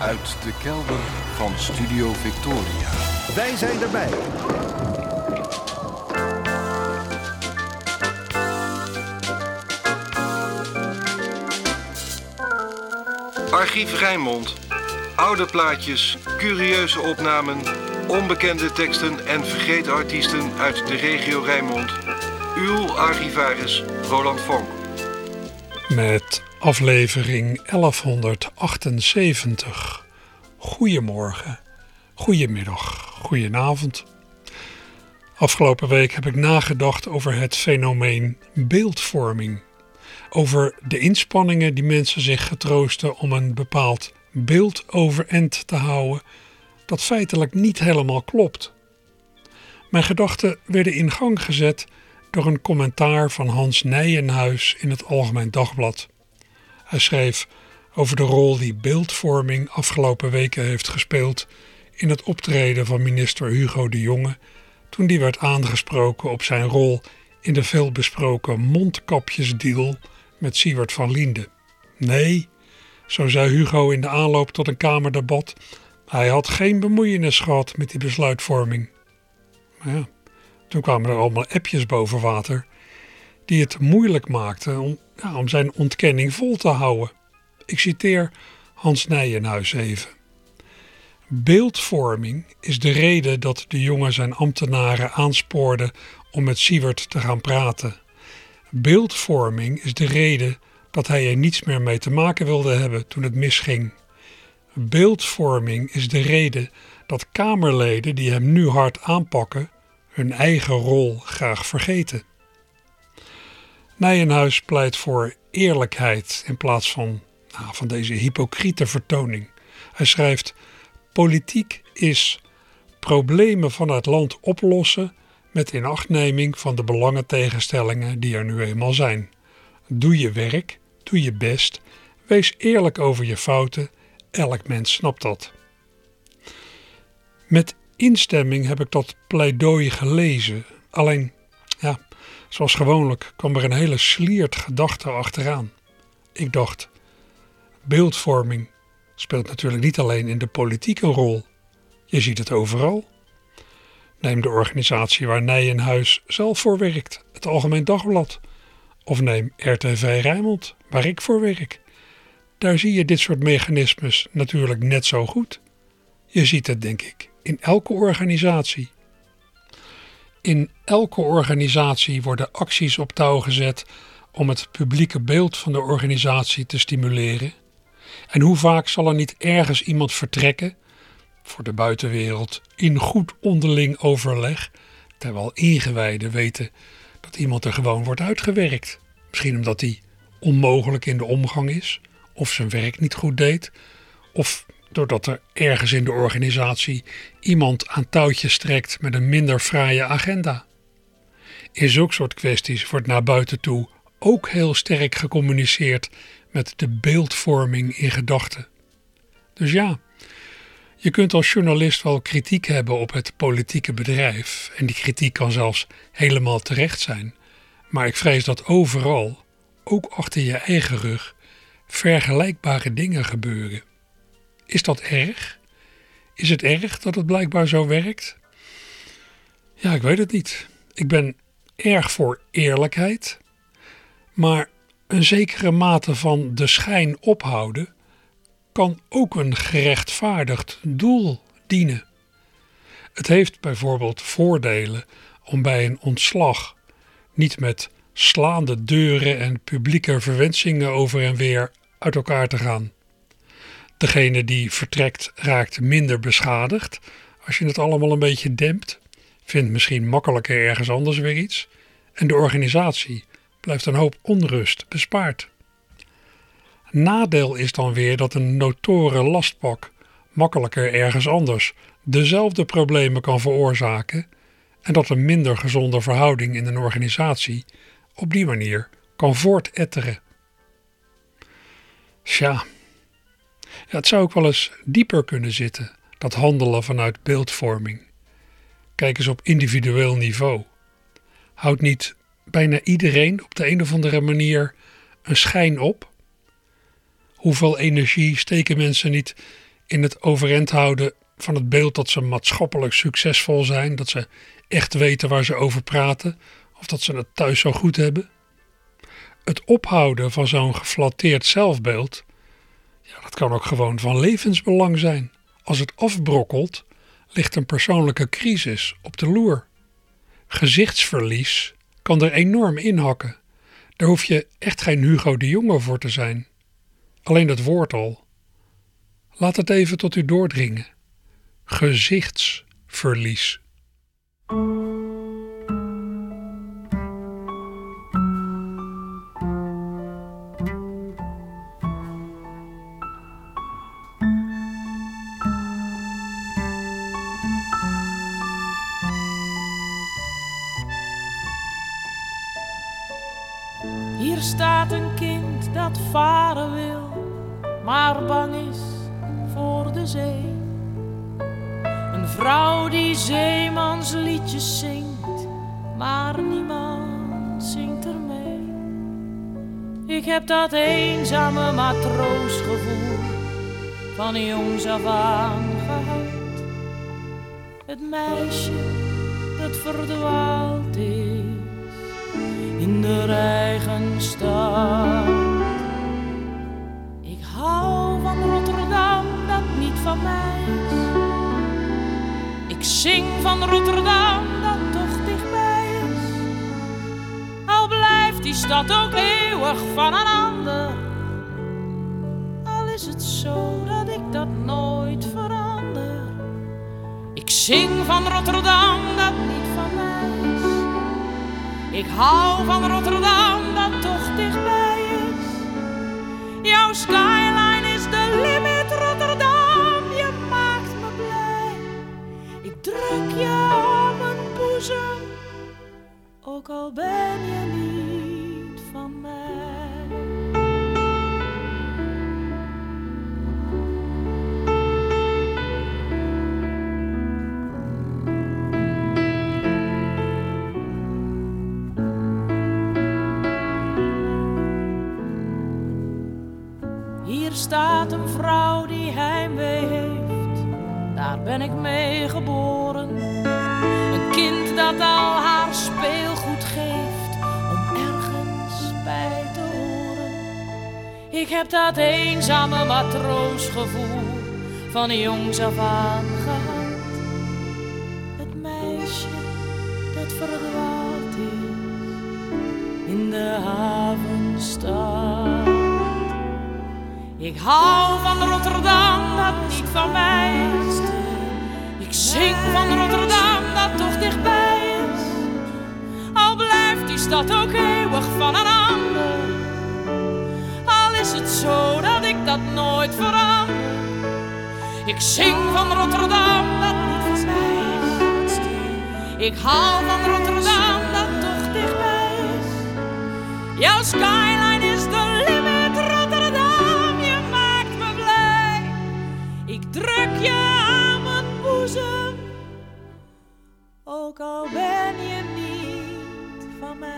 Uit de kelder van Studio Victoria. Wij zijn erbij. Archief Rijnmond. Oude plaatjes, curieuze opnamen, onbekende teksten en vergeten artiesten uit de regio Rijnmond. Uw archivaris Roland Vonk. Met aflevering 1178. Goedemorgen, goedemiddag, goedenavond. Afgelopen week heb ik nagedacht over het fenomeen beeldvorming. Over de inspanningen die mensen zich getroosten om een bepaald beeld overeind te houden, dat feitelijk niet helemaal klopt. Mijn gedachten werden in gang gezet door een commentaar van Hans Nijenhuis in het Algemeen Dagblad. Hij schreef over de rol die beeldvorming afgelopen weken heeft gespeeld in het optreden van minister Hugo de Jonge toen die werd aangesproken op zijn rol in de veelbesproken mondkapjesdeal met Siewert van Liende. Nee, zo zei Hugo in de aanloop tot een Kamerdebat, hij had geen bemoeienis gehad met die besluitvorming. Maar ja, toen kwamen er allemaal appjes boven water die het moeilijk maakten om, ja, om zijn ontkenning vol te houden. Ik citeer Hans Nijenhuis even. Beeldvorming is de reden dat de jongen zijn ambtenaren aanspoorde om met Siewert te gaan praten. Beeldvorming is de reden dat hij er niets meer mee te maken wilde hebben toen het misging. Beeldvorming is de reden dat Kamerleden die hem nu hard aanpakken, hun eigen rol graag vergeten. Nijenhuis pleit voor eerlijkheid in plaats van, nou, van deze hypocriete vertoning. Hij schrijft: Politiek is problemen van het land oplossen met inachtneming van de belangentegenstellingen die er nu eenmaal zijn. Doe je werk, doe je best, wees eerlijk over je fouten, elk mens snapt dat. Met instemming heb ik dat pleidooi gelezen, alleen, zoals gewoonlijk kwam er een hele sliert gedachte achteraan. Ik dacht, beeldvorming speelt natuurlijk niet alleen in de politiek een rol. Je ziet het overal. Neem de organisatie waar Nijenhuis zelf voor werkt, het Algemeen Dagblad. Of neem RTV Rijnmond, waar ik voor werk. Daar zie je dit soort mechanismes natuurlijk net zo goed. Je ziet het, denk ik, in elke organisatie. In elke organisatie worden acties op touw gezet om het publieke beeld van de organisatie te stimuleren. En hoe vaak zal er niet ergens iemand vertrekken, voor de buitenwereld, in goed onderling overleg, terwijl ingewijden weten dat iemand er gewoon wordt uitgewerkt. Misschien omdat hij onmogelijk in de omgang is, of zijn werk niet goed deed, of doordat er ergens in de organisatie iemand aan touwtjes trekt met een minder fraaie agenda. In zulke soort kwesties wordt naar buiten toe ook heel sterk gecommuniceerd met de beeldvorming in gedachten. Dus ja, je kunt als journalist wel kritiek hebben op het politieke bedrijf, en die kritiek kan zelfs helemaal terecht zijn, maar ik vrees dat overal, ook achter je eigen rug, vergelijkbare dingen gebeuren. Is dat erg? Is het erg dat het blijkbaar zo werkt? Ja, ik weet het niet. Ik ben erg voor eerlijkheid, maar een zekere mate van de schijn ophouden kan ook een gerechtvaardigd doel dienen. Het heeft bijvoorbeeld voordelen om bij een ontslag niet met slaande deuren en publieke verwensingen over en weer uit elkaar te gaan. Degene die vertrekt raakt minder beschadigd als je het allemaal een beetje dempt, vindt misschien makkelijker ergens anders weer iets en de organisatie blijft een hoop onrust bespaard. Nadeel is dan weer dat een notoren lastpak makkelijker ergens anders dezelfde problemen kan veroorzaken en dat een minder gezonde verhouding in een organisatie op die manier kan voortetteren. Tja, het zou ook wel eens dieper kunnen zitten, dat handelen vanuit beeldvorming. Kijk eens op individueel niveau. Houdt niet bijna iedereen op de een of andere manier een schijn op? Hoeveel energie steken mensen niet in het overeind houden van het beeld dat ze maatschappelijk succesvol zijn, dat ze echt weten waar ze over praten of dat ze het thuis zo goed hebben. Het ophouden van zo'n geflatteerd zelfbeeld, ja, dat kan ook gewoon van levensbelang zijn. Als het afbrokkelt, ligt een persoonlijke crisis op de loer. Gezichtsverlies kan er enorm inhakken. Daar hoef je echt geen Hugo de Jonge voor te zijn. Alleen dat woord al. Laat het even tot u doordringen. Gezichtsverlies. Hier staat een kind dat varen wil, maar bang is voor de zee. Een vrouw die zeemansliedjes zingt, maar niemand zingt er mee. Ik heb dat eenzame matroosgevoel van jongs af aan gehad. Het meisje dat verdwaald is in de eigen stad. Ik hou van Rotterdam, dat niet van mij is. Ik zing van Rotterdam, dat toch dichtbij is. Al blijft die stad ook eeuwig van een ander. Al is het zo dat ik dat nooit verander. Ik zing van Rotterdam, dat niet van. Ik hou van Rotterdam, dat toch dichtbij is. Jouw skyline is de limit, Rotterdam. Je maakt me blij. Ik druk je aan mijn boezem, ook al ben je niet staat een vrouw die heimwee heeft, daar ben ik mee geboren. Een kind dat al haar speelgoed geeft, om ergens bij te horen. Ik heb dat eenzame matroosgevoel van jongs af aan gehad. Het meisje dat verdwaald is in de havenstad. Ik hou van Rotterdam, dat niet van mij is. Ik zing van Rotterdam, dat toch dichtbij is. Al blijft die stad ook eeuwig van een ander. Al is het zo dat ik dat nooit verander. Ik zing van Rotterdam, dat niet van mij is. Ik hou van Rotterdam, dat toch dichtbij is. Jouw skyline ook ben je niet van mij.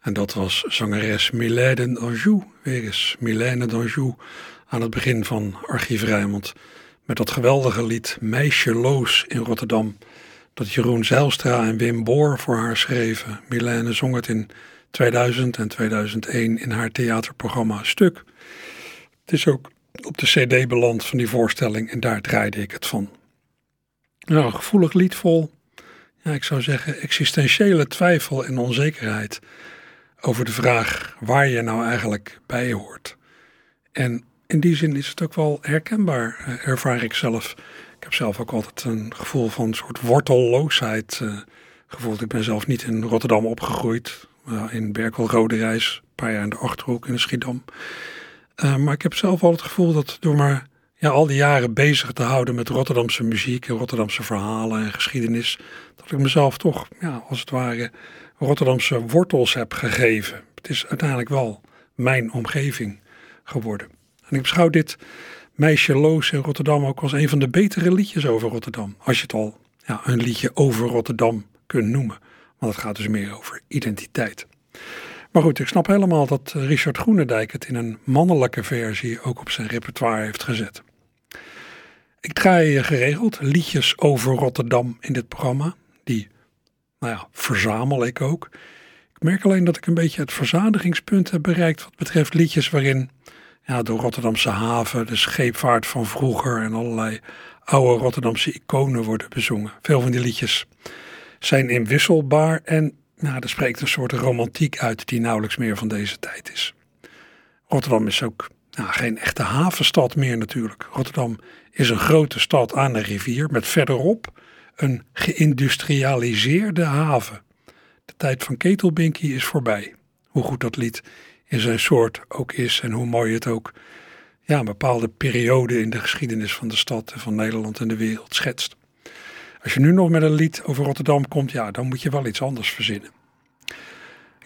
En dat was zangeres Mylène d'Anjou, weer eens Mylène d'Anjou aan het begin van Archief Rijnmond. Met dat geweldige lied Meisjeloos in Rotterdam, dat Jeroen Zijlstra en Wim Boor voor haar schreven. Mylène zong het in 2000 en 2001 in haar theaterprogramma Stuk. Het is ook op de cd beland van die voorstelling en daar draaide ik het van. Nou, een gevoelig lied vol, ja, ik zou zeggen, existentiële twijfel en onzekerheid over de vraag waar je nou eigenlijk bij hoort. En in die zin is het ook wel herkenbaar, eh, ervaar ik zelf. Ik heb zelf ook altijd een gevoel van een soort wortelloosheid uh, gevoeld. Ik ben zelf niet in Rotterdam opgegroeid, in Berkel Rode een paar jaar in de Achterhoek in Schiedam. Uh, maar ik heb zelf al het gevoel dat door maar ja, al die jaren bezig te houden met Rotterdamse muziek en Rotterdamse verhalen en geschiedenis, dat ik mezelf toch, ja, als het ware, Rotterdamse wortels heb gegeven. Het is uiteindelijk wel mijn omgeving geworden. En ik beschouw dit Meisje Loos in Rotterdam ook als een van de betere liedjes over Rotterdam. Als je het al ja, een liedje over Rotterdam kunt noemen. Want het gaat dus meer over identiteit. Maar goed, ik snap helemaal dat Richard Groenendijk het in een mannelijke versie ook op zijn repertoire heeft gezet. Ik draai geregeld liedjes over Rotterdam in dit programma. Die, nou ja, verzamel ik ook. Ik merk alleen dat ik een beetje het verzadigingspunt heb bereikt wat betreft liedjes waarin ja, de Rotterdamse haven, de scheepvaart van vroeger en allerlei oude Rotterdamse iconen worden bezongen. Veel van die liedjes zijn inwisselbaar en nou, er spreekt een soort romantiek uit die nauwelijks meer van deze tijd is. Rotterdam is ook nou, geen echte havenstad meer natuurlijk. Rotterdam is een grote stad aan de rivier met verderop een geïndustrialiseerde haven. De tijd van Ketelbinky is voorbij. Hoe goed dat lied in zijn soort ook is en hoe mooi het ook ja, een bepaalde periode in de geschiedenis van de stad en van Nederland en de wereld schetst. Als je nu nog met een lied over Rotterdam komt, ja, dan moet je wel iets anders verzinnen.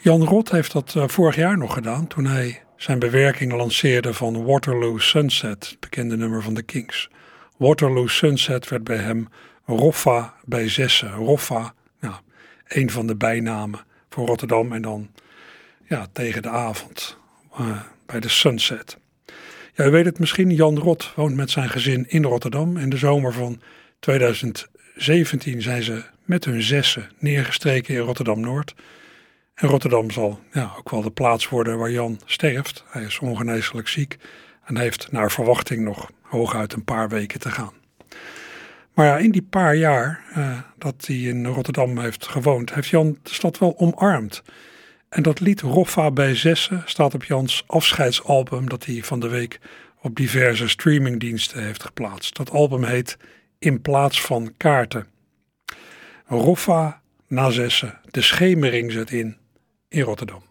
Jan Rot heeft dat eh, vorig jaar nog gedaan toen hij zijn bewerking lanceerde van Waterloo Sunset, het bekende nummer van de Kings. Waterloo Sunset werd bij hem Roffa bij Zessen. Roffa, nou, een van de bijnamen voor Rotterdam en dan ja, tegen de avond uh, bij de Sunset. Ja, u weet het misschien, Jan Rot woont met zijn gezin in Rotterdam. In de zomer van 2017 zijn ze met hun zessen neergestreken in Rotterdam-Noord. En Rotterdam zal ja, ook wel de plaats worden waar Jan sterft. Hij is ongeneeslijk ziek en heeft naar verwachting nog hooguit een paar weken te gaan. Maar ja, in die paar jaar uh, dat hij in Rotterdam heeft gewoond, heeft Jan de stad wel omarmd. En dat lied Roffa bij Zessen staat op Jans afscheidsalbum dat hij van de week op diverse streamingdiensten heeft geplaatst. Dat album heet In plaats van kaarten. Roffa na Zessen, de schemering zet in in Rotterdam.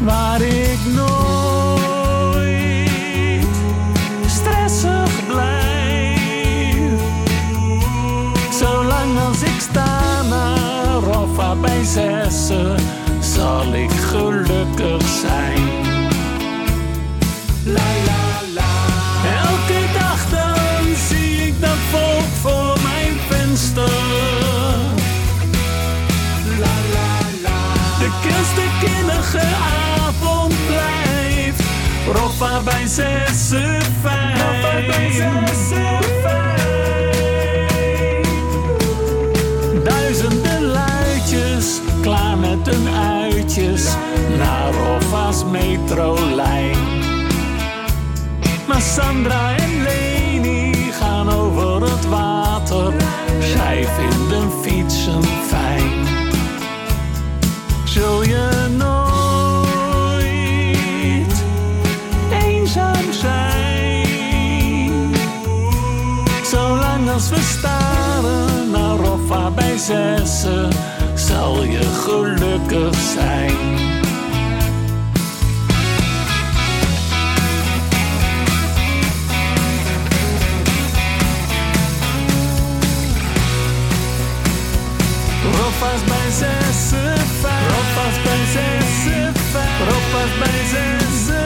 Waar ik nooit stressig blijf, zolang als ik sta naar Roffa bij zessen zal ik gelukkig zijn. La la la. Elke dag dan zie ik dat volk voor mijn venster. De kilste kinnige avond blijft. Roffa bij zessen fijn. Roffa bij. Duizenden luidjes klaar met hun uitjes naar Roffa's metrolijn. Maar Sandra en Leni gaan over het water, zij vinden fietsen fijn. Zul je staren naar Roffa bij zessen zal je gelukkig zijn. Rofas bij zessen. Rofas bij zessen. Rofas bij zessen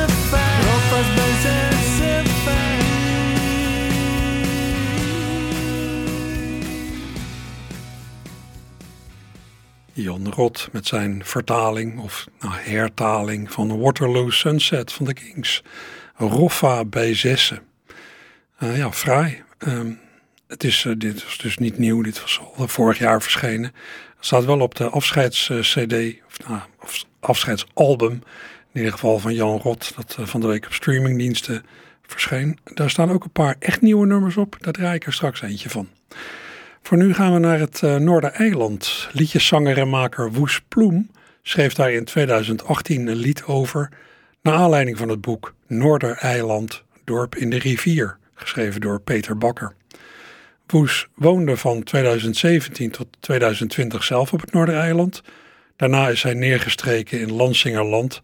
Jan Rot met zijn vertaling of nou, hertaling van Waterloo Sunset van de Kings. Roffa bij zessen. Uh, ja, fraai. Um, het is, uh, dit was dus niet nieuw, dit was al vorig jaar verschenen. Staat wel op de afscheids-CD, of nou, afscheidsalbum, in ieder geval van Jan Rot, dat van de week op streamingdiensten verscheen. Daar staan ook een paar echt nieuwe nummers op, daar draai ik er straks eentje van. Voor nu gaan we naar het uh, Noordereiland. Liedjeszanger en maker Woes Ploem schreef daar in 2018 een lied over, naar aanleiding van het boek Noordereiland, dorp in de rivier, geschreven door Peter Bakker. Woes woonde van 2017 tot 2020 zelf op het Noordereiland. Daarna is hij neergestreken in Lansingerland,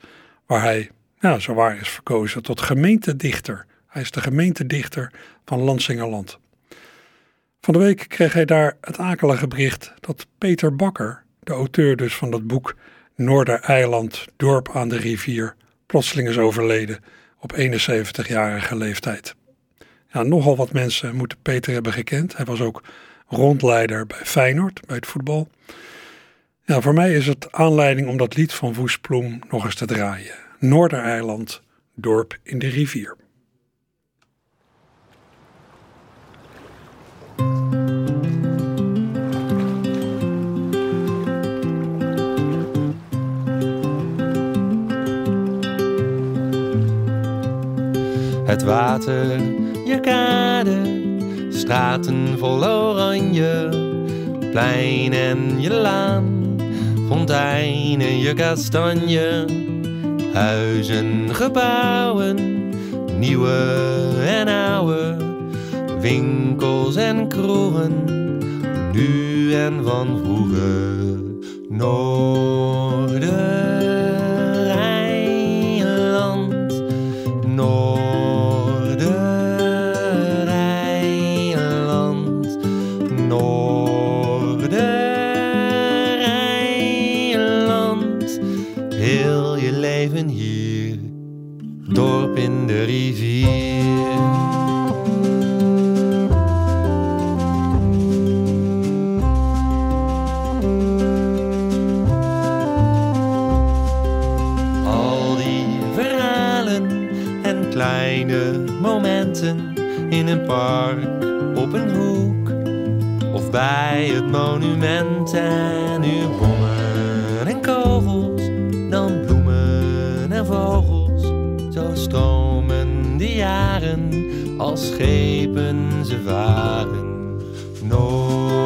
waar hij, zo waar is verkozen tot gemeentedichter. Hij is de gemeentedichter van Lansingerland. Van de week kreeg hij daar het akelige bericht dat Peter Bakker, de auteur dus van dat boek Noordereiland, dorp aan de rivier, plotseling is overleden op 71-jarige leeftijd. Ja, nogal wat mensen moeten Peter hebben gekend. Hij was ook rondleider bij Feyenoord, bij het voetbal. Ja, voor mij is het aanleiding om dat lied van Woesploem nog eens te draaien. Noordereiland, dorp in de rivier. Water, je kade, straten vol oranje, plein en je laan, fonteinen, je kastanje, huizen, gebouwen, nieuwe en oude, winkels en kroegen, nu en van vroeger, Noordereiland, een park, op een hoek of bij het monument. En nu bommen en kogels, dan bloemen en vogels. Zo stromen de jaren als schepen ze varen. Noordereiland.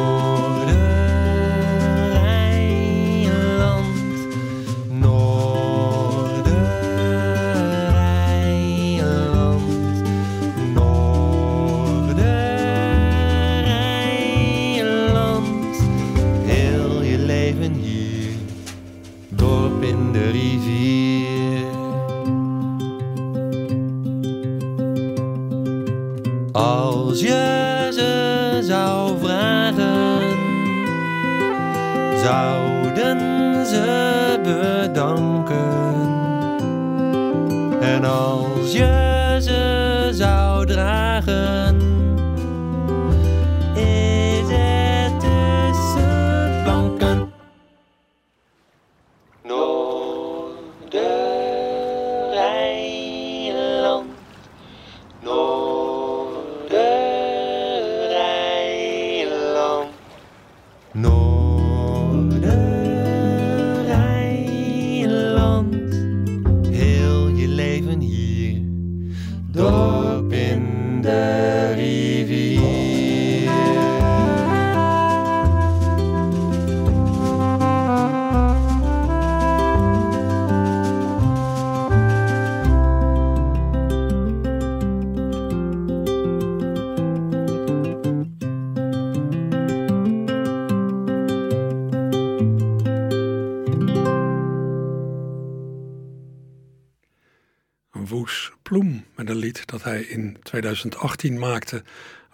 Dat hij in 2018 maakte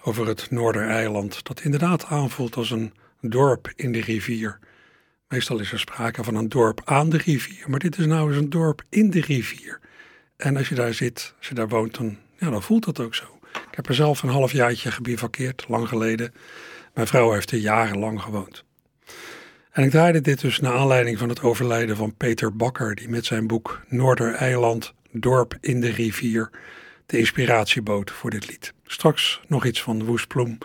over het Noordereiland. Dat inderdaad aanvoelt als een dorp in de rivier. Meestal is er sprake van een dorp aan de rivier, maar dit is nou eens een dorp in de rivier. En als je daar zit, als je daar woont, dan, ja, dan voelt dat ook zo. Ik heb er zelf een halfjaartje gebivakkeerd, lang geleden. Mijn vrouw heeft er jarenlang gewoond. En ik draaide dit dus naar aanleiding van het overlijden van Peter Bakker, die met zijn boek Noordereiland, dorp in de rivier, de inspiratie bood voor dit lied. Straks nog iets van Woesploem.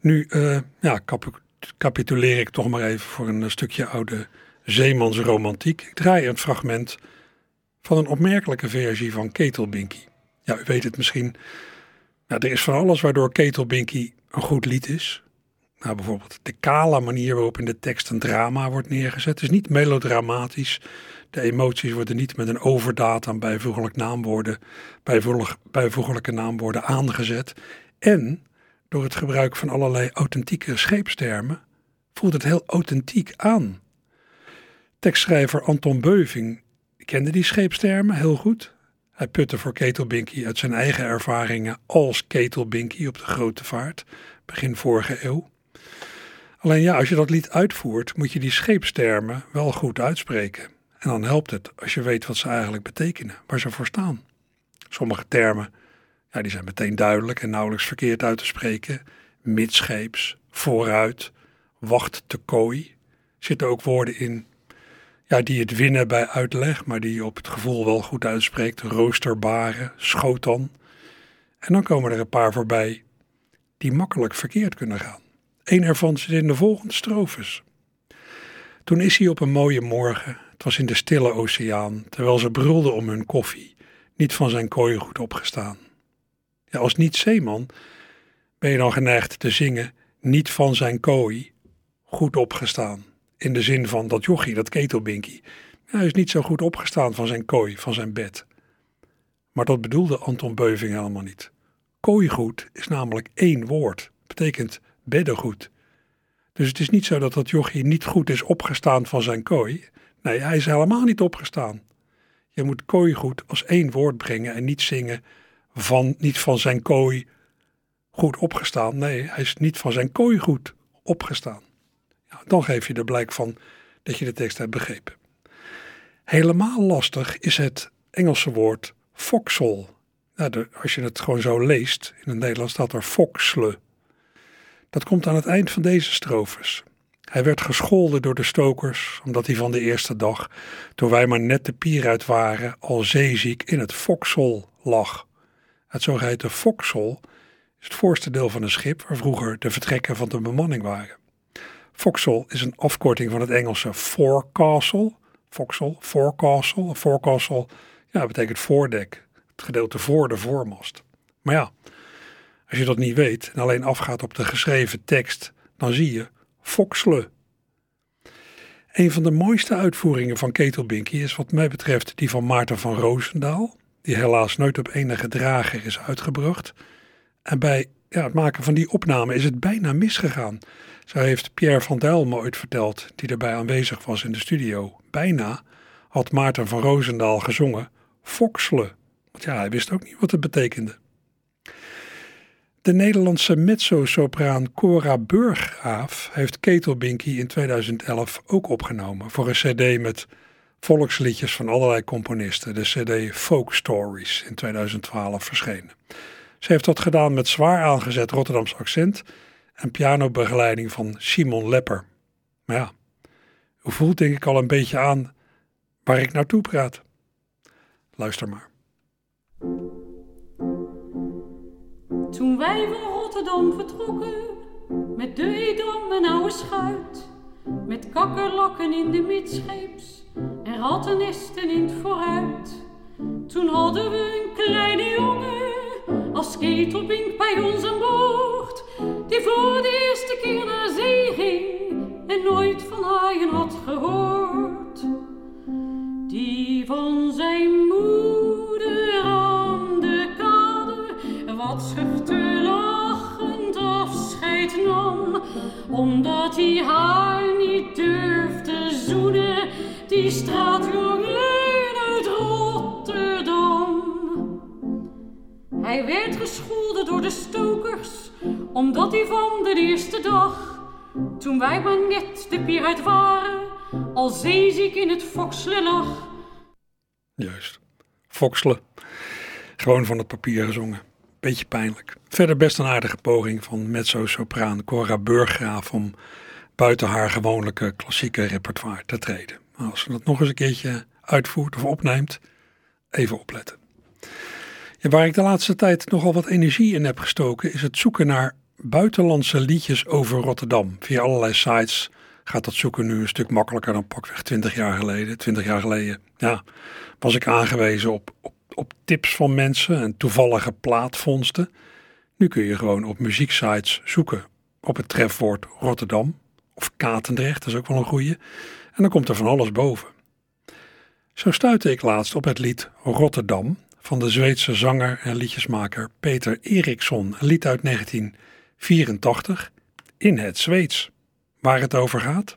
Nu uh, ja, cap capituleer ik toch maar even voor een stukje oude zeemansromantiek. Ik draai een fragment van een opmerkelijke versie van Ketelbinky. Ja, u weet het misschien. Nou, er is van alles waardoor Ketelbinky een goed lied is. Nou, bijvoorbeeld de kale manier waarop in de tekst een drama wordt neergezet. Het is niet melodramatisch. De emoties worden niet met een overdaad aan bijvoeglijk naamwoorden, bijvoeglijke naamwoorden aangezet. En door het gebruik van allerlei authentieke scheepstermen voelt het heel authentiek aan. Tekstschrijver Anton Beuving kende die scheepstermen heel goed. Hij putte voor Ketelbinky uit zijn eigen ervaringen als Ketelbinky op de grote vaart, begin vorige eeuw. Alleen ja, als je dat lied uitvoert, moet je die scheepstermen wel goed uitspreken. En dan helpt het als je weet wat ze eigenlijk betekenen, waar ze voor staan. Sommige termen, ja, die zijn meteen duidelijk en nauwelijks verkeerd uit te spreken. Midscheeps, vooruit, wacht te kooi. Zitten ook woorden in ja, die het winnen bij uitleg, maar die je op het gevoel wel goed uitspreekt. Roosterbaren, schotan. En dan komen er een paar voorbij die makkelijk verkeerd kunnen gaan. Een ervan zit in de volgende strofes. Toen is hij op een mooie morgen, het was in de stille oceaan, terwijl ze brulden om hun koffie, niet van zijn kooi goed opgestaan. Ja, als niet-zeeman ben je dan geneigd te zingen, niet van zijn kooi goed opgestaan. In de zin van dat jochie, dat ketelbinkie. hij is niet zo goed opgestaan van zijn kooi, van zijn bed. Maar dat bedoelde Anton Beuving helemaal niet. Kooigoed is namelijk één woord. Betekent beddengoed. Dus het is niet zo dat dat jochie niet goed is opgestaan van zijn kooi. Nee, hij is helemaal niet opgestaan. Je moet kooigoed als één woord brengen en niet zingen van, niet van zijn kooi goed opgestaan. Nee, hij is niet van zijn kooi goed opgestaan. Ja, dan geef je er blijk van dat je de tekst hebt begrepen. Helemaal lastig is het Engelse woord foxhole. Als je het gewoon zo leest, in het Nederlands staat er foxle. Dat komt aan het eind van deze strofes. Hij werd gescholden door de stokers, omdat hij van de eerste dag, toen wij maar net de pier uit waren, al zeeziek in het foksel lag. Het zogeheten foksel is het voorste deel van een schip waar vroeger de vertrekken van de bemanning waren. Foksel is een afkorting van het Engelse forecastle. Foksel, forecastle. Forecastle ja, betekent voordek, het gedeelte voor de voormast. Maar ja, als je dat niet weet en alleen afgaat op de geschreven tekst, dan zie je fokselen. Een van de mooiste uitvoeringen van Ketelbinky is wat mij betreft die van Maarten van Roosendaal, die helaas nooit op enige drager is uitgebracht. En bij ja, het maken van die opname is het bijna misgegaan. Zo heeft Pierre van Dijl me ooit verteld, die erbij aanwezig was in de studio. Bijna had Maarten van Roosendaal gezongen fokselen. Want ja, hij wist ook niet wat het betekende. De Nederlandse mezzo-sopraan Cora Burggraaf heeft Ketelbinky in 2011 ook opgenomen voor een cd met volksliedjes van allerlei componisten, de cd Folk Stories in 2012 verschenen. Ze heeft dat gedaan met zwaar aangezet Rotterdams accent en pianobegeleiding van Simon Lepper. Maar ja, u voelt denk ik al een beetje aan waar ik naartoe praat. Luister maar. Toen wij van Rotterdam vertrokken, met de Edam en oude schuit, met kakkerlakken in de midscheeps en rattennesten in het vooruit. Toen hadden we een kleine jongen als ketelbink bij ons aan boord, die voor de eerste keer naar zee ging en nooit van haaien had gehoord. Die van zijn moeder aan de kade wat schuchter omdat hij haar niet durfde zoenen, die straatjongen uit Rotterdam. Hij werd gescholden door de stokers, omdat hij van de eerste dag, toen wij maar net de pier waren, al zeeziek in het fokselen lag. Juist. Fokselen. Gewoon van het papier gezongen. Beetje pijnlijk. Verder best een aardige poging van mezzo-sopraan Cora Burggraaf om buiten haar gewone klassieke repertoire te treden. Maar als ze dat nog eens een keertje uitvoert of opneemt, even opletten. Waar ik de laatste tijd nogal wat energie in heb gestoken, is het zoeken naar buitenlandse liedjes over Rotterdam. Via allerlei sites gaat dat zoeken nu een stuk makkelijker dan pakweg 20 jaar geleden. 20 jaar geleden ja, was ik aangewezen op, op tips van mensen en toevallige plaatvondsten. Nu kun je gewoon op muzieksites zoeken op het trefwoord Rotterdam of Katendrecht, dat is ook wel een goeie. En dan komt er van alles boven. Zo stuitte ik laatst op het lied Rotterdam van de Zweedse zanger en liedjesmaker Peter Eriksson, een lied uit 1984 in het Zweeds. Waar het over gaat?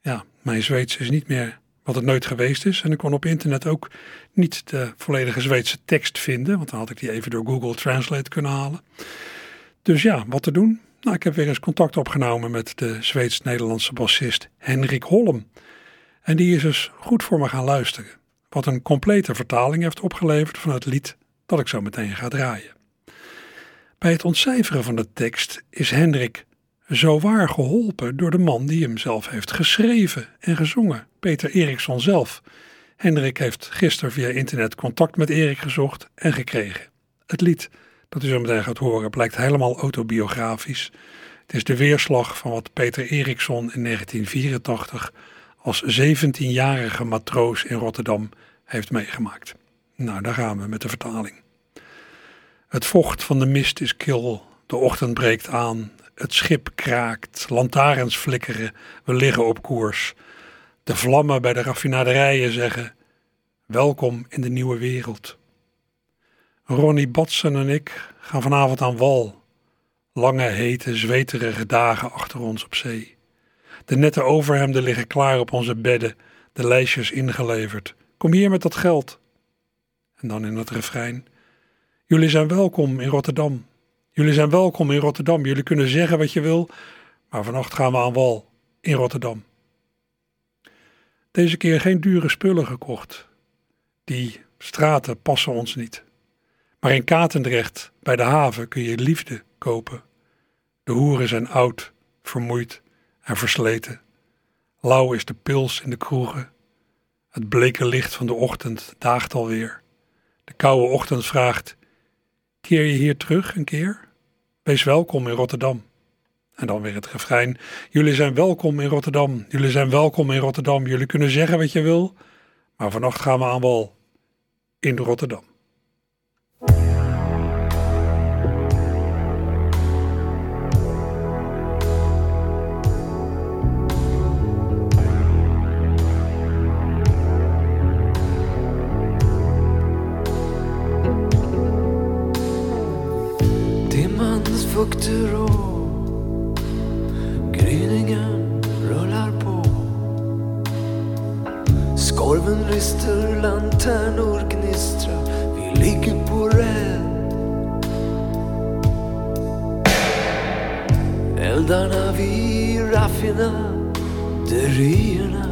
Ja, mijn Zweeds is niet meer wat het nooit geweest is en ik kon op internet ook niet de volledige Zweedse tekst vinden, want dan had ik die even door Google Translate kunnen halen. Dus ja, wat te doen? Nou, ik heb weer eens contact opgenomen met de Zweeds-Nederlandse bassist Henrik Holm. En die is dus goed voor me gaan luisteren. Wat een complete vertaling heeft opgeleverd van het lied dat ik zo meteen ga draaien. Bij het ontcijferen van de tekst is Hendrik zowaar geholpen door de man die hem zelf heeft geschreven en gezongen, Peter Eriksson zelf. Hendrik heeft gisteren via internet contact met Erik gezocht en gekregen. Het lied dat u zo meteen gaat horen blijkt helemaal autobiografisch. Het is de weerslag van wat Peter Eriksson in 1984 als 17-jarige matroos in Rotterdam heeft meegemaakt. Nou, daar gaan we met de vertaling. Het vocht van de mist is kil, de ochtend breekt aan, het schip kraakt, lantaarns flikkeren, we liggen op koers. De vlammen bij de raffinaderijen zeggen: Welkom in de nieuwe wereld. Ronnie Batsen en ik gaan vanavond aan wal. Lange, hete, zweterige dagen achter ons op zee. De nette overhemden liggen klaar op onze bedden, de lijstjes ingeleverd. Kom hier met dat geld. En dan in het refrein. Jullie zijn welkom in Rotterdam. Jullie zijn welkom in Rotterdam. Jullie kunnen zeggen wat je wil, maar vannacht gaan we aan wal in Rotterdam. Deze keer geen dure spullen gekocht. Die straten passen ons niet. Maar in Katendrecht, bij de haven, kun je liefde kopen. De hoeren zijn oud, vermoeid en versleten. Lauw is de pils in de kroegen. Het bleke licht van de ochtend daagt alweer. De koude ochtend vraagt: Keer je hier terug een keer? Wees welkom in Rotterdam. En dan weer het refrein: Jullie zijn welkom in Rotterdam. Jullie zijn welkom in Rotterdam. Jullie kunnen zeggen wat je wil, maar vannacht gaan we aan wal in Rotterdam. Korven rister, lanternor gnistrar. Vi ligger på räd. Eldarna vid raffinaderierna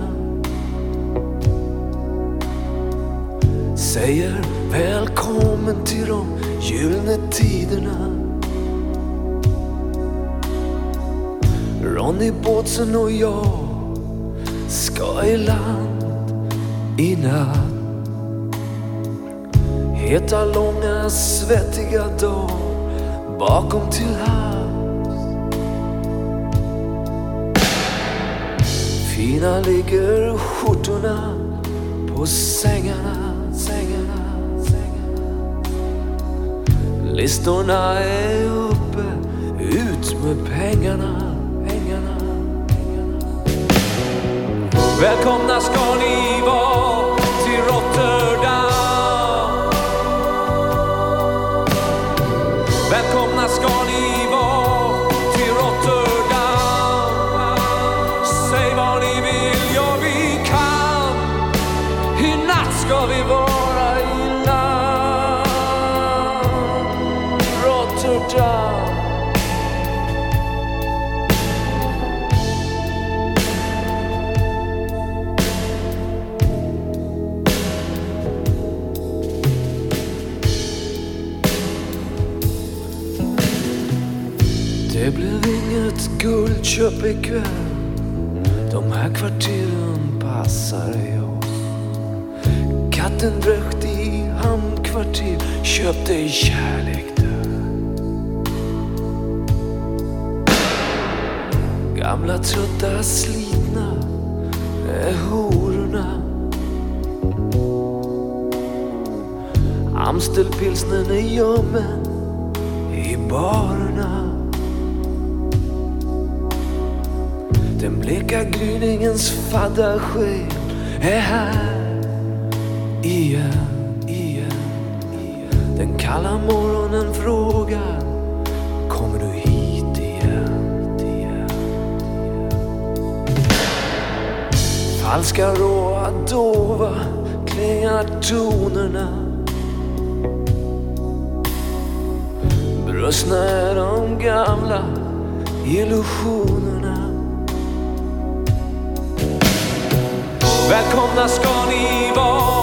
säger välkommen till de gyllene tiderna. Ronny Båtsen och jag ska i land i natt. Heta långa svettiga dagar bakom till havs. Fina ligger skjortorna på sängarna, sängarna, sängarna. Listorna är uppe, ut med pengarna. Välkomna ska ni vara what's going Köp ikväll De här kvarteren passar jag. Katten rökt i hamnkvarter. Köpte kärlek där. Gamla trötta slitna är hororna. Amstelpilsnern är gömmen i barerna. Den bleka gryningens fadda sken är här igen, igen, igen. Den kalla morgonen frågar Kommer du hit igen, igen, igen Falska råa dova klingar tonerna. Brustna är de gamla illusionerna. Välkomna ska ni vara.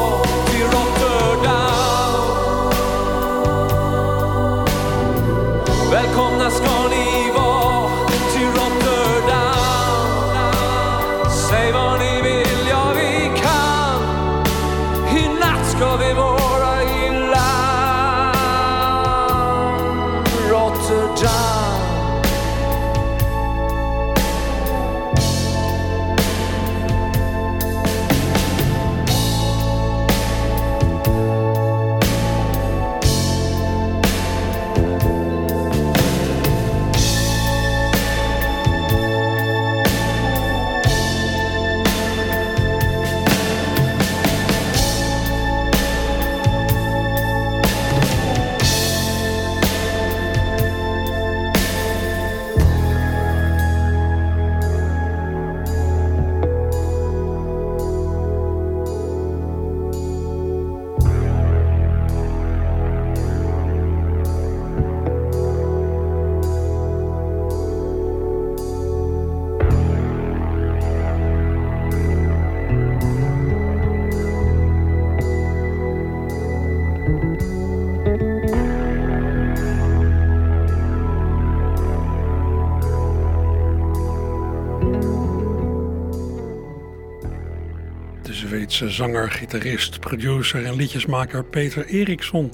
Zanger, gitarist, producer en liedjesmaker Peter Eriksson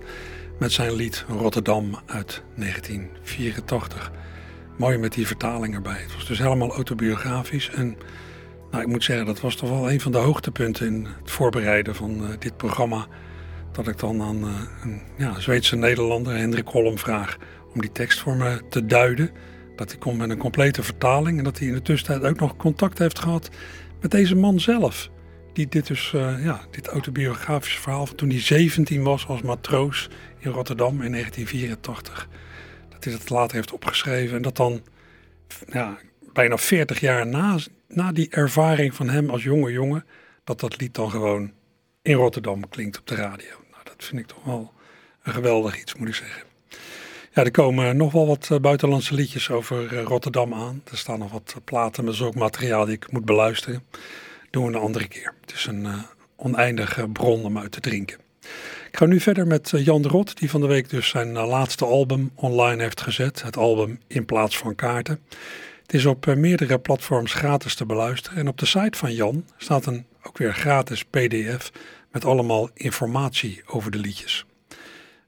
met zijn lied Rotterdam uit 1984. Mooi met die vertaling erbij. Het was dus helemaal autobiografisch en nou, ik moet zeggen, dat was toch wel een van de hoogtepunten in het voorbereiden van eh, dit programma. Dat ik dan aan eh, een ja, Zweedse Nederlander, Hendrik Holm, vraag om die tekst voor me te duiden. Dat hij komt met een complete vertaling en dat hij in de tussentijd ook nog contact heeft gehad met deze man zelf. Die dit dus, eh, ja, dit autobiografische verhaal van toen hij 17 was als matroos in Rotterdam in 1984. Dat hij dat later heeft opgeschreven en dat dan ja, bijna 40 jaar na, na die ervaring van hem als jonge jongen, dat dat lied dan gewoon in Rotterdam klinkt op de radio. Nou, dat vind ik toch wel een geweldig iets, moet ik zeggen. Ja, er komen nog wel wat eh, buitenlandse liedjes over eh, Rotterdam aan. Er staan nog wat platen met zulk materiaal die ik moet beluisteren. Doen we een andere keer. Het is een uh, oneindige bron om uit te drinken. Ik ga nu verder met Jan de Rot, die van de week dus zijn laatste album online heeft gezet. Het album In Plaats van Kaarten. Het is op meerdere platforms gratis te beluisteren. En op de site van Jan staat een ook weer gratis pdf met allemaal informatie over de liedjes.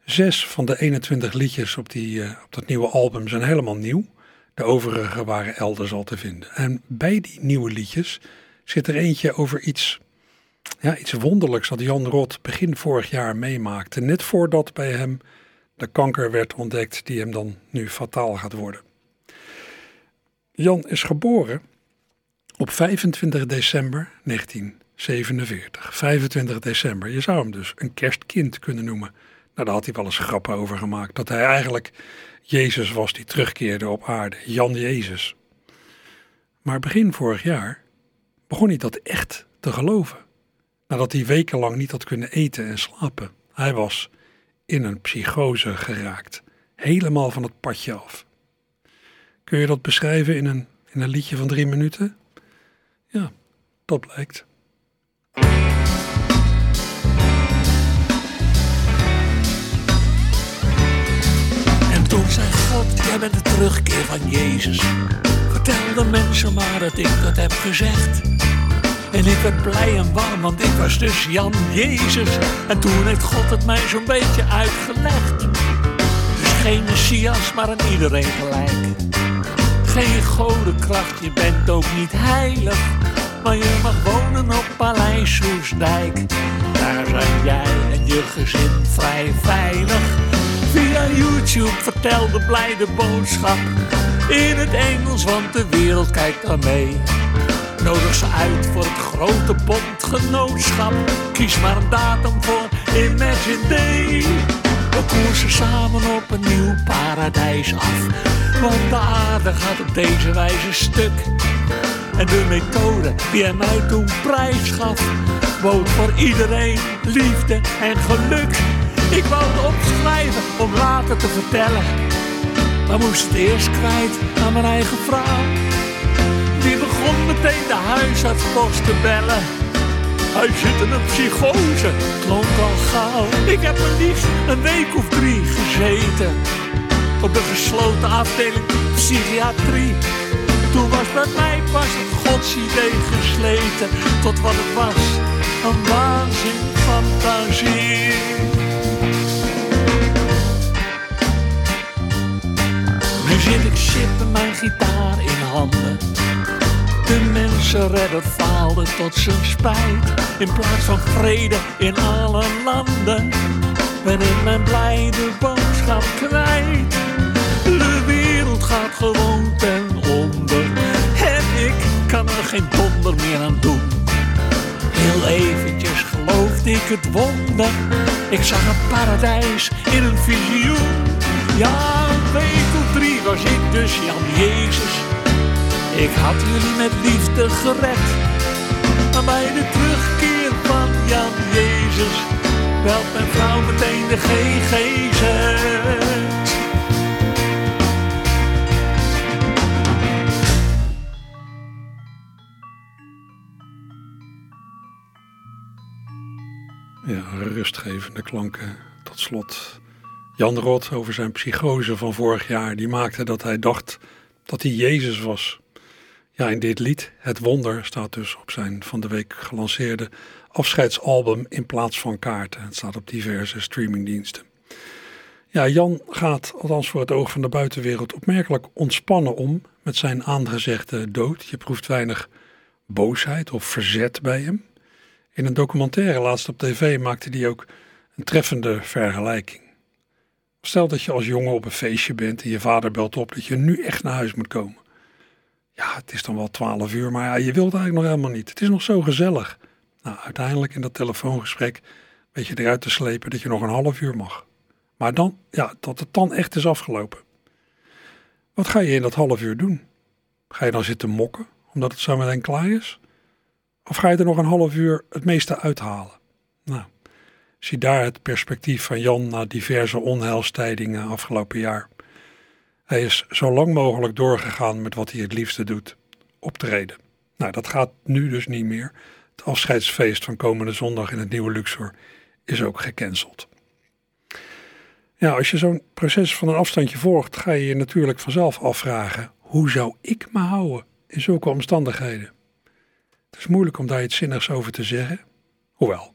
Zes van de 21 liedjes op, die, op dat nieuwe album zijn helemaal nieuw. De overige waren elders al te vinden. En bij die nieuwe liedjes zit er eentje over iets, ja, iets wonderlijks dat Jan Rot begin vorig jaar meemaakte. Net voordat bij hem de kanker werd ontdekt die hem dan nu fataal gaat worden. Jan is geboren op 25 december 1947. 25 december. Je zou hem dus een kerstkind kunnen noemen. Nou, daar had hij wel eens grappen over gemaakt. Dat hij eigenlijk Jezus was die terugkeerde op aarde. Jan Jezus. Maar begin vorig jaar begon hij dat echt te geloven. Nadat hij wekenlang niet had kunnen eten en slapen. Hij was in een psychose geraakt. Helemaal van het padje af. Kun je dat beschrijven in een, in een liedje van drie minuten? Ja, dat blijkt. En toen zei God, jij bent de terugkeer van Jezus. Vertel de mensen maar dat ik dat heb gezegd. En ik werd blij en warm, want ik was dus Jan Jezus. En toen heeft God het mij zo'n beetje uitgelegd. Dus geen Messias, maar aan iedereen gelijk. Geen godenkracht, je bent ook niet heilig. Maar je mag wonen op Paleis Soesdijk. Daar zijn jij en je gezin vrij veilig. Via YouTube vertel de blijde boodschap. In het Engels, want de wereld kijkt daar mee. Nodig ze uit voor het grote bondgenootschap. Kies maar een datum voor Imagine Day. We koersen samen op een nieuw paradijs af. Want de aarde gaat op deze wijze stuk. En de methode die hij mij toen prijs gaf, voor iedereen liefde en geluk. Ik wou het opschrijven om later te vertellen, maar moest het eerst kwijt aan mijn eigen vrouw. Meteen de huisarts te bellen. Hij zit in een psychose, klonk al gauw. Ik heb er liefst een week of drie gezeten. Op de gesloten afdeling psychiatrie. Toen was bij mij pas het godsidee gesleten. Tot wat het was, mensenredder faalde tot zijn spijt. In plaats van vrede in alle landen ben ik mijn blijde boodschap kwijt. De wereld gaat gewoon ten onder. En ik kan er geen donder meer aan doen. Heel eventjes geloofde ik het wonder. Ik zag een paradijs in een visioen. Ja, week of drie was ik dus Jan Jezus. Ik had jullie met liefde gered. Maar bij de terugkeer van Jan Jezus belt mijn vrouw meteen de GGZ. Ja, rustgevende klanken. Tot slot Jan Rot over zijn psychose van vorig jaar. Die maakte dat hij dacht dat hij Jezus was. Ja, in dit lied, Het Wonder, staat dus op zijn van de week gelanceerde afscheidsalbum in plaats van kaarten. Het staat op diverse streamingdiensten. Ja, Jan gaat, althans voor het oog van de buitenwereld, opmerkelijk ontspannen om met zijn aangezegde dood. Je proeft weinig boosheid of verzet bij hem. In een documentaire laatst op tv maakte hij ook een treffende vergelijking. Stel dat je als jongen op een feestje bent en je vader belt op dat je nu echt naar huis moet komen. Ja, het is dan wel twaalf uur, maar ja, je wilt eigenlijk nog helemaal niet. Het is nog zo gezellig. Nou, uiteindelijk in dat telefoongesprek weet je eruit te slepen dat je nog een half uur mag. Maar dan, ja, dat het dan echt is afgelopen. Wat ga je in dat half uur doen? Ga je dan zitten mokken, omdat het zo meteen klaar is? Of ga je er nog een half uur het meeste uithalen? Nou, zie daar het perspectief van Jan na diverse onheilstijdingen afgelopen jaar. Hij is zo lang mogelijk doorgegaan met wat hij het liefste doet: optreden. Nou, dat gaat nu dus niet meer. Het afscheidsfeest van komende zondag in het Nieuwe Luxor is ook gecanceld. Ja, als je zo'n proces van een afstandje volgt, ga je je natuurlijk vanzelf afvragen: hoe zou ik me houden in zulke omstandigheden? Het is moeilijk om daar iets zinnigs over te zeggen. Hoewel,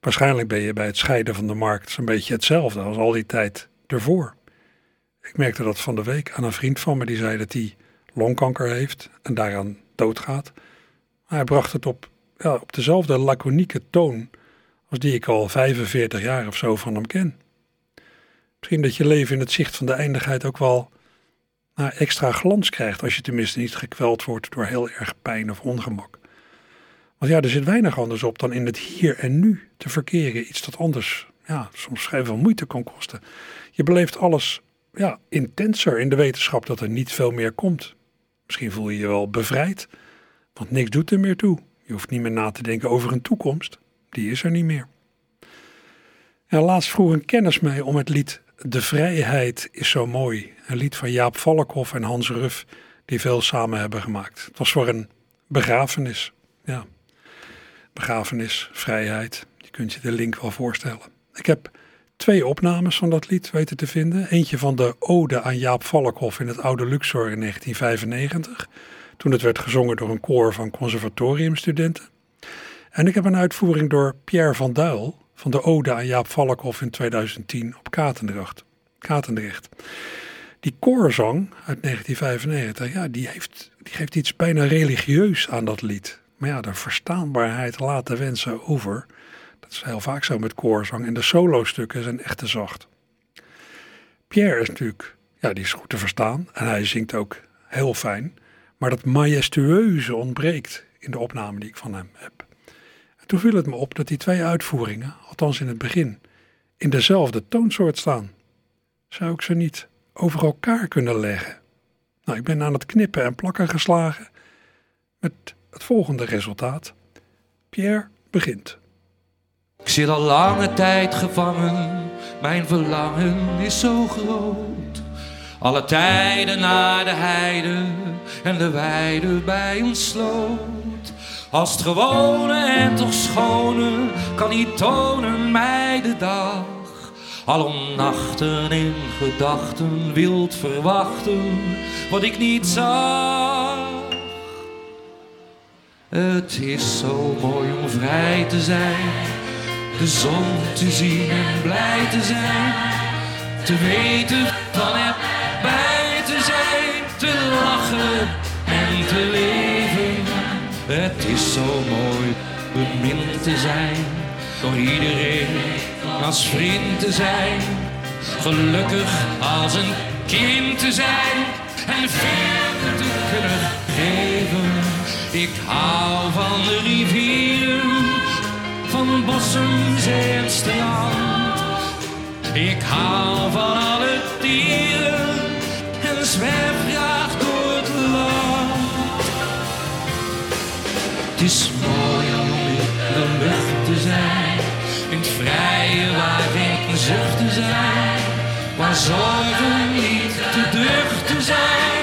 waarschijnlijk ben je bij het scheiden van de markt zo'n beetje hetzelfde als al die tijd ervoor. Ik merkte dat van de week aan een vriend van me die zei dat hij longkanker heeft en daaraan doodgaat. Hij bracht het op, ja, op dezelfde laconieke toon als die ik al 45 jaar of zo van hem ken. Misschien dat je leven in het zicht van de eindigheid ook wel extra glans krijgt als je tenminste niet gekweld wordt door heel erg pijn of ongemak. Want ja, er zit weinig anders op dan in het hier en nu te verkeren. Iets dat anders, ja, soms veel moeite kan kosten. Je beleeft alles ja, intenser in de wetenschap dat er niet veel meer komt. Misschien voel je je wel bevrijd, want niks doet er meer toe. Je hoeft niet meer na te denken over een toekomst. Die is er niet meer. Ja, laatst vroeg een kennis mij om het lied De Vrijheid is zo mooi. Een lied van Jaap Valkhoff en Hans Ruf, die veel samen hebben gemaakt. Het was voor een begrafenis. Ja, begrafenis, vrijheid. Je kunt je de link wel voorstellen. Ik heb twee opnames van dat lied weten te vinden. Eentje van de Ode aan Jaap Valkhoff in het Oude Luxor in 1995. Toen het werd gezongen door een koor van conservatoriumstudenten. En ik heb een uitvoering door Pierre van Duil van de Ode aan Jaap Valkhoff in 2010 op Katendrecht. Katendrecht. Die koorzang uit 1995, ja, die, heeft, die geeft iets bijna religieus aan dat lied. Maar ja, de verstaanbaarheid laat de wensen over. Dat is heel vaak zo met koorzang. En de solostukken zijn echt te zacht. Pierre is natuurlijk, ja, die is goed te verstaan. En hij zingt ook heel fijn. Maar dat majestueuze ontbreekt in de opname die ik van hem heb. En toen viel het me op dat die twee uitvoeringen, althans in het begin, in dezelfde toonsoort staan. Zou ik ze niet over elkaar kunnen leggen? Nou, ik ben aan het knippen en plakken geslagen met het volgende resultaat. Pierre begint. Ik zit al lange tijd gevangen, mijn verlangen is zo groot. Alle tijden naar de heide en de weide bij ons sloot. Als het gewone en toch schone kan niet tonen mij de dag. Al nachten in gedachten wild verwachten wat ik niet zag. Het is zo mooi om vrij te zijn, de zon te zien en blij te zijn. Te weten van er bij te zijn, te lachen en te leven. Het is zo mooi bemind te zijn, door iedereen als vriend te zijn. Gelukkig als een kind te zijn en veel te kunnen geven. Ik hou van de rivieren, van bossen, zee en strand. Ik hou van alle dieren en zwerf graag door het land. Het is mooi om in de lucht te zijn, in het vrije waar geen zuchten zijn, waar zorgen niet te duchten zijn.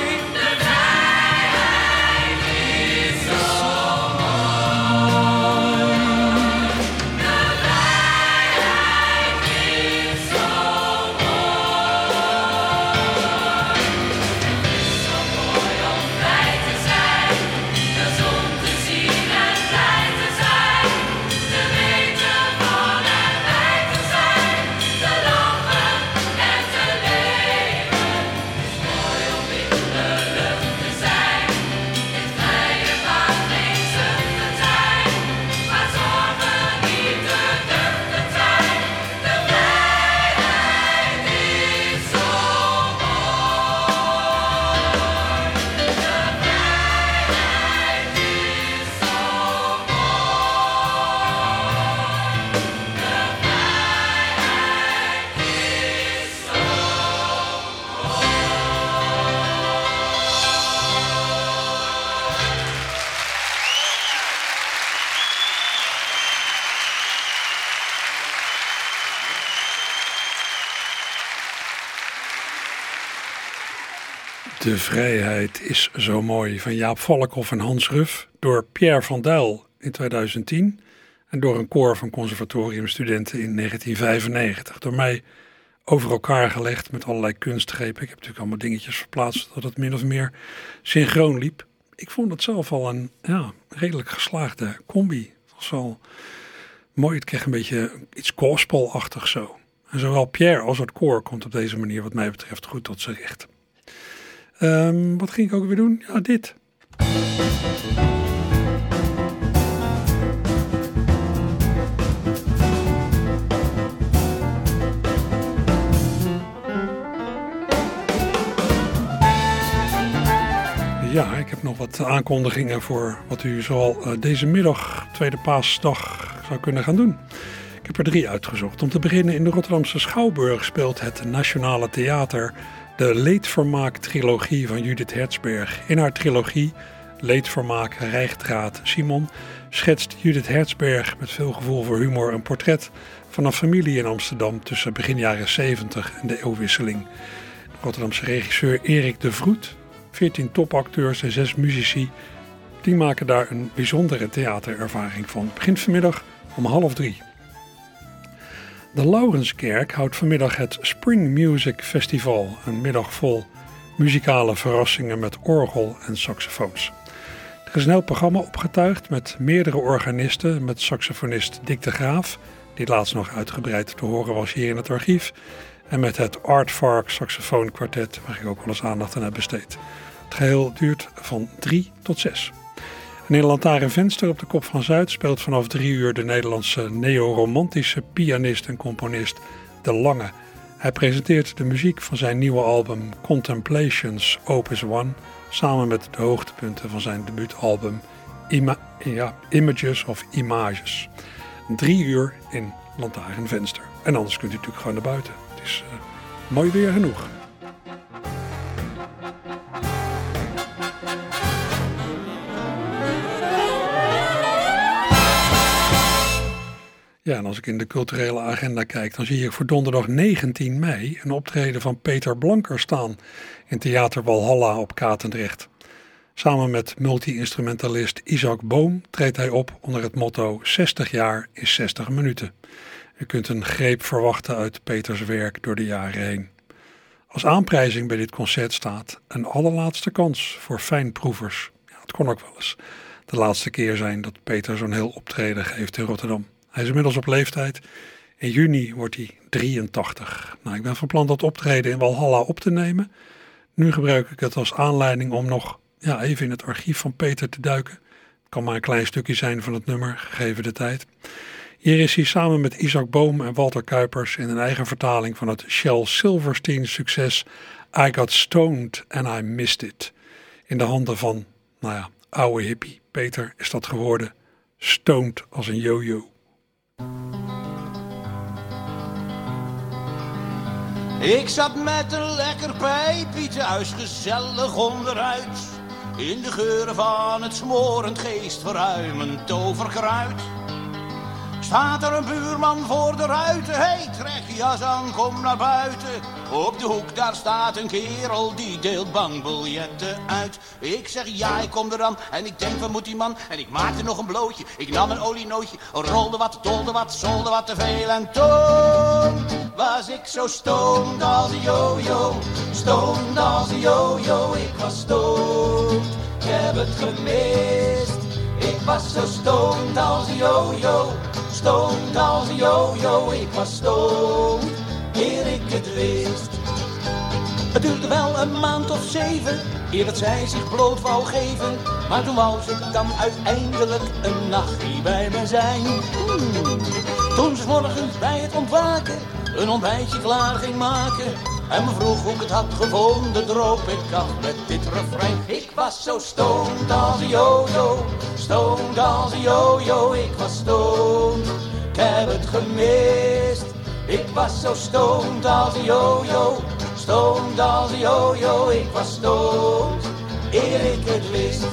De vrijheid is zo mooi van Jaap Valkhoff en Hans Ruf door Pierre van Dijl in 2010 en door een koor van conservatoriumstudenten in 1995. Door mij over elkaar gelegd met allerlei kunstgrepen. Ik heb natuurlijk allemaal dingetjes verplaatst dat het min of meer synchroon liep. Ik vond het zelf al een ja, redelijk geslaagde combi. Het was wel mooi, het kreeg een beetje iets gospelachtig zo. En zowel Pierre als het koor komt op deze manier wat mij betreft goed tot zijn recht. Um, wat ging ik ook weer doen? Ja, dit. Ja, ik heb nog wat aankondigingen voor wat u zoal uh, deze middag, tweede paasdag, zou kunnen gaan doen. Ik heb er drie uitgezocht. Om te beginnen in de Rotterdamse Schouwburg speelt het Nationale Theater de leedvermaak-trilogie van Judith Hertzberg. In haar trilogie Leedvermaak, Rijgdraad, Simon schetst Judith Hertzberg met veel gevoel voor humor een portret van een familie in Amsterdam tussen begin jaren 70 en de eeuwwisseling. De Rotterdamse regisseur Erik de Vroet, 14 topacteurs en 6 muzici, die maken daar een bijzondere theaterervaring van. Het begint vanmiddag om half drie. De Laurenskerk houdt vanmiddag het Spring Music Festival, een middag vol muzikale verrassingen met orgel en saxofoons. Er is een heel programma opgetuigd met meerdere organisten, met saxofonist Dick de Graaf, die laatst nog uitgebreid te horen was hier in het archief, en met het Art Fark saxofoonkwartet, waar ik ook wel eens aandacht aan heb besteed. Het geheel duurt van 3 tot 6. In Lantaarn Venster op de Kop van Zuid speelt vanaf 3 uur de Nederlandse neoromantische pianist en componist De Lange. Hij presenteert de muziek van zijn nieuwe album Contemplations Opus One samen met de hoogtepunten van zijn debuutalbum Images of Images. Drie uur in Lantaarnvenster. En anders kunt u natuurlijk gewoon naar buiten. Het is uh, mooi weer genoeg. En als ik in de culturele agenda kijk, dan zie ik voor donderdag 19 mei een optreden van Peter Blanker staan in Theater Walhalla op Katendrecht. Samen met multi-instrumentalist Isaac Boom treedt hij op onder het motto 60 jaar is 60 minuten. U kunt een greep verwachten uit Peters werk door de jaren heen. Als aanprijzing bij dit concert staat een allerlaatste kans voor fijnproevers. Ja, het kon ook wel eens de laatste keer zijn dat Peter zo'n heel optreden geeft in Rotterdam. Hij is inmiddels op leeftijd. In juni wordt hij 83. Nou, ik ben van plan dat optreden in Walhalla op te nemen. Nu gebruik ik het als aanleiding om nog ja, even in het archief van Peter te duiken. Het kan maar een klein stukje zijn van het nummer, gegeven de tijd. Hier is hij samen met Isaac Boom en Walter Kuipers in een eigen vertaling van het Shell Silverstein succes I Got Stoned and I Missed It. In de handen van, nou ja, oude hippie Peter is dat geworden. Stoned als een yo-yo. Ik zat met een lekker pijpje thuis gezellig onderuit. In de geuren van het smorend geestverruimend toverkruid. Staat er een buurman voor de ruiten, hey, trek je jas aan, kom naar buiten. Op de hoek, daar staat een kerel, die deelt bankbiljetten uit. Ik zeg, ja, ik kom eraan, en ik denk, wat moet die man? En ik maakte nog een blootje, ik nam een olienootje, rolde wat, tolde wat, zolde wat te veel. En toen was ik zo stoned als een yo-yo, als een yo-yo. Ik was stoned, ik heb het gemist. Ik was zo stoned als een yo-yo, stoned als een yo-yo. Ik was stoned, eer ik het wist. Het duurde wel een maand of zeven, eer dat zij zich bloot wou geven. Maar toen wou ze dan uiteindelijk een nachtje bij me zijn. Hmm. Toen ze morgens bij het ontwaken een ontbijtje klaar ging maken. En vroeg hoe ik het had gevonden, droop ik af met dit refrein. Ik was zo stoned als een yo-yo, stoned als een. Ik was stoned, ik heb het gemist. Ik was zo stoned als een yo-yo, stoned als een yo-yo. Ik was stoned, eer ik het wist.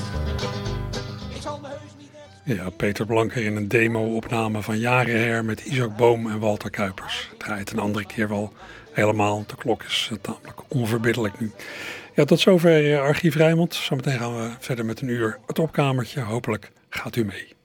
Ja, Peter Blanker in een demo-opname van jaren her met Isaac Boom en Walter Kuipers. Draait een andere keer wel helemaal. De klok is eh, tamelijk onverbiddelijk nu. Ja, tot zover eh, Archief Rijmond. Zometeen gaan we verder met een uur het opkamertje. Hopelijk gaat u mee.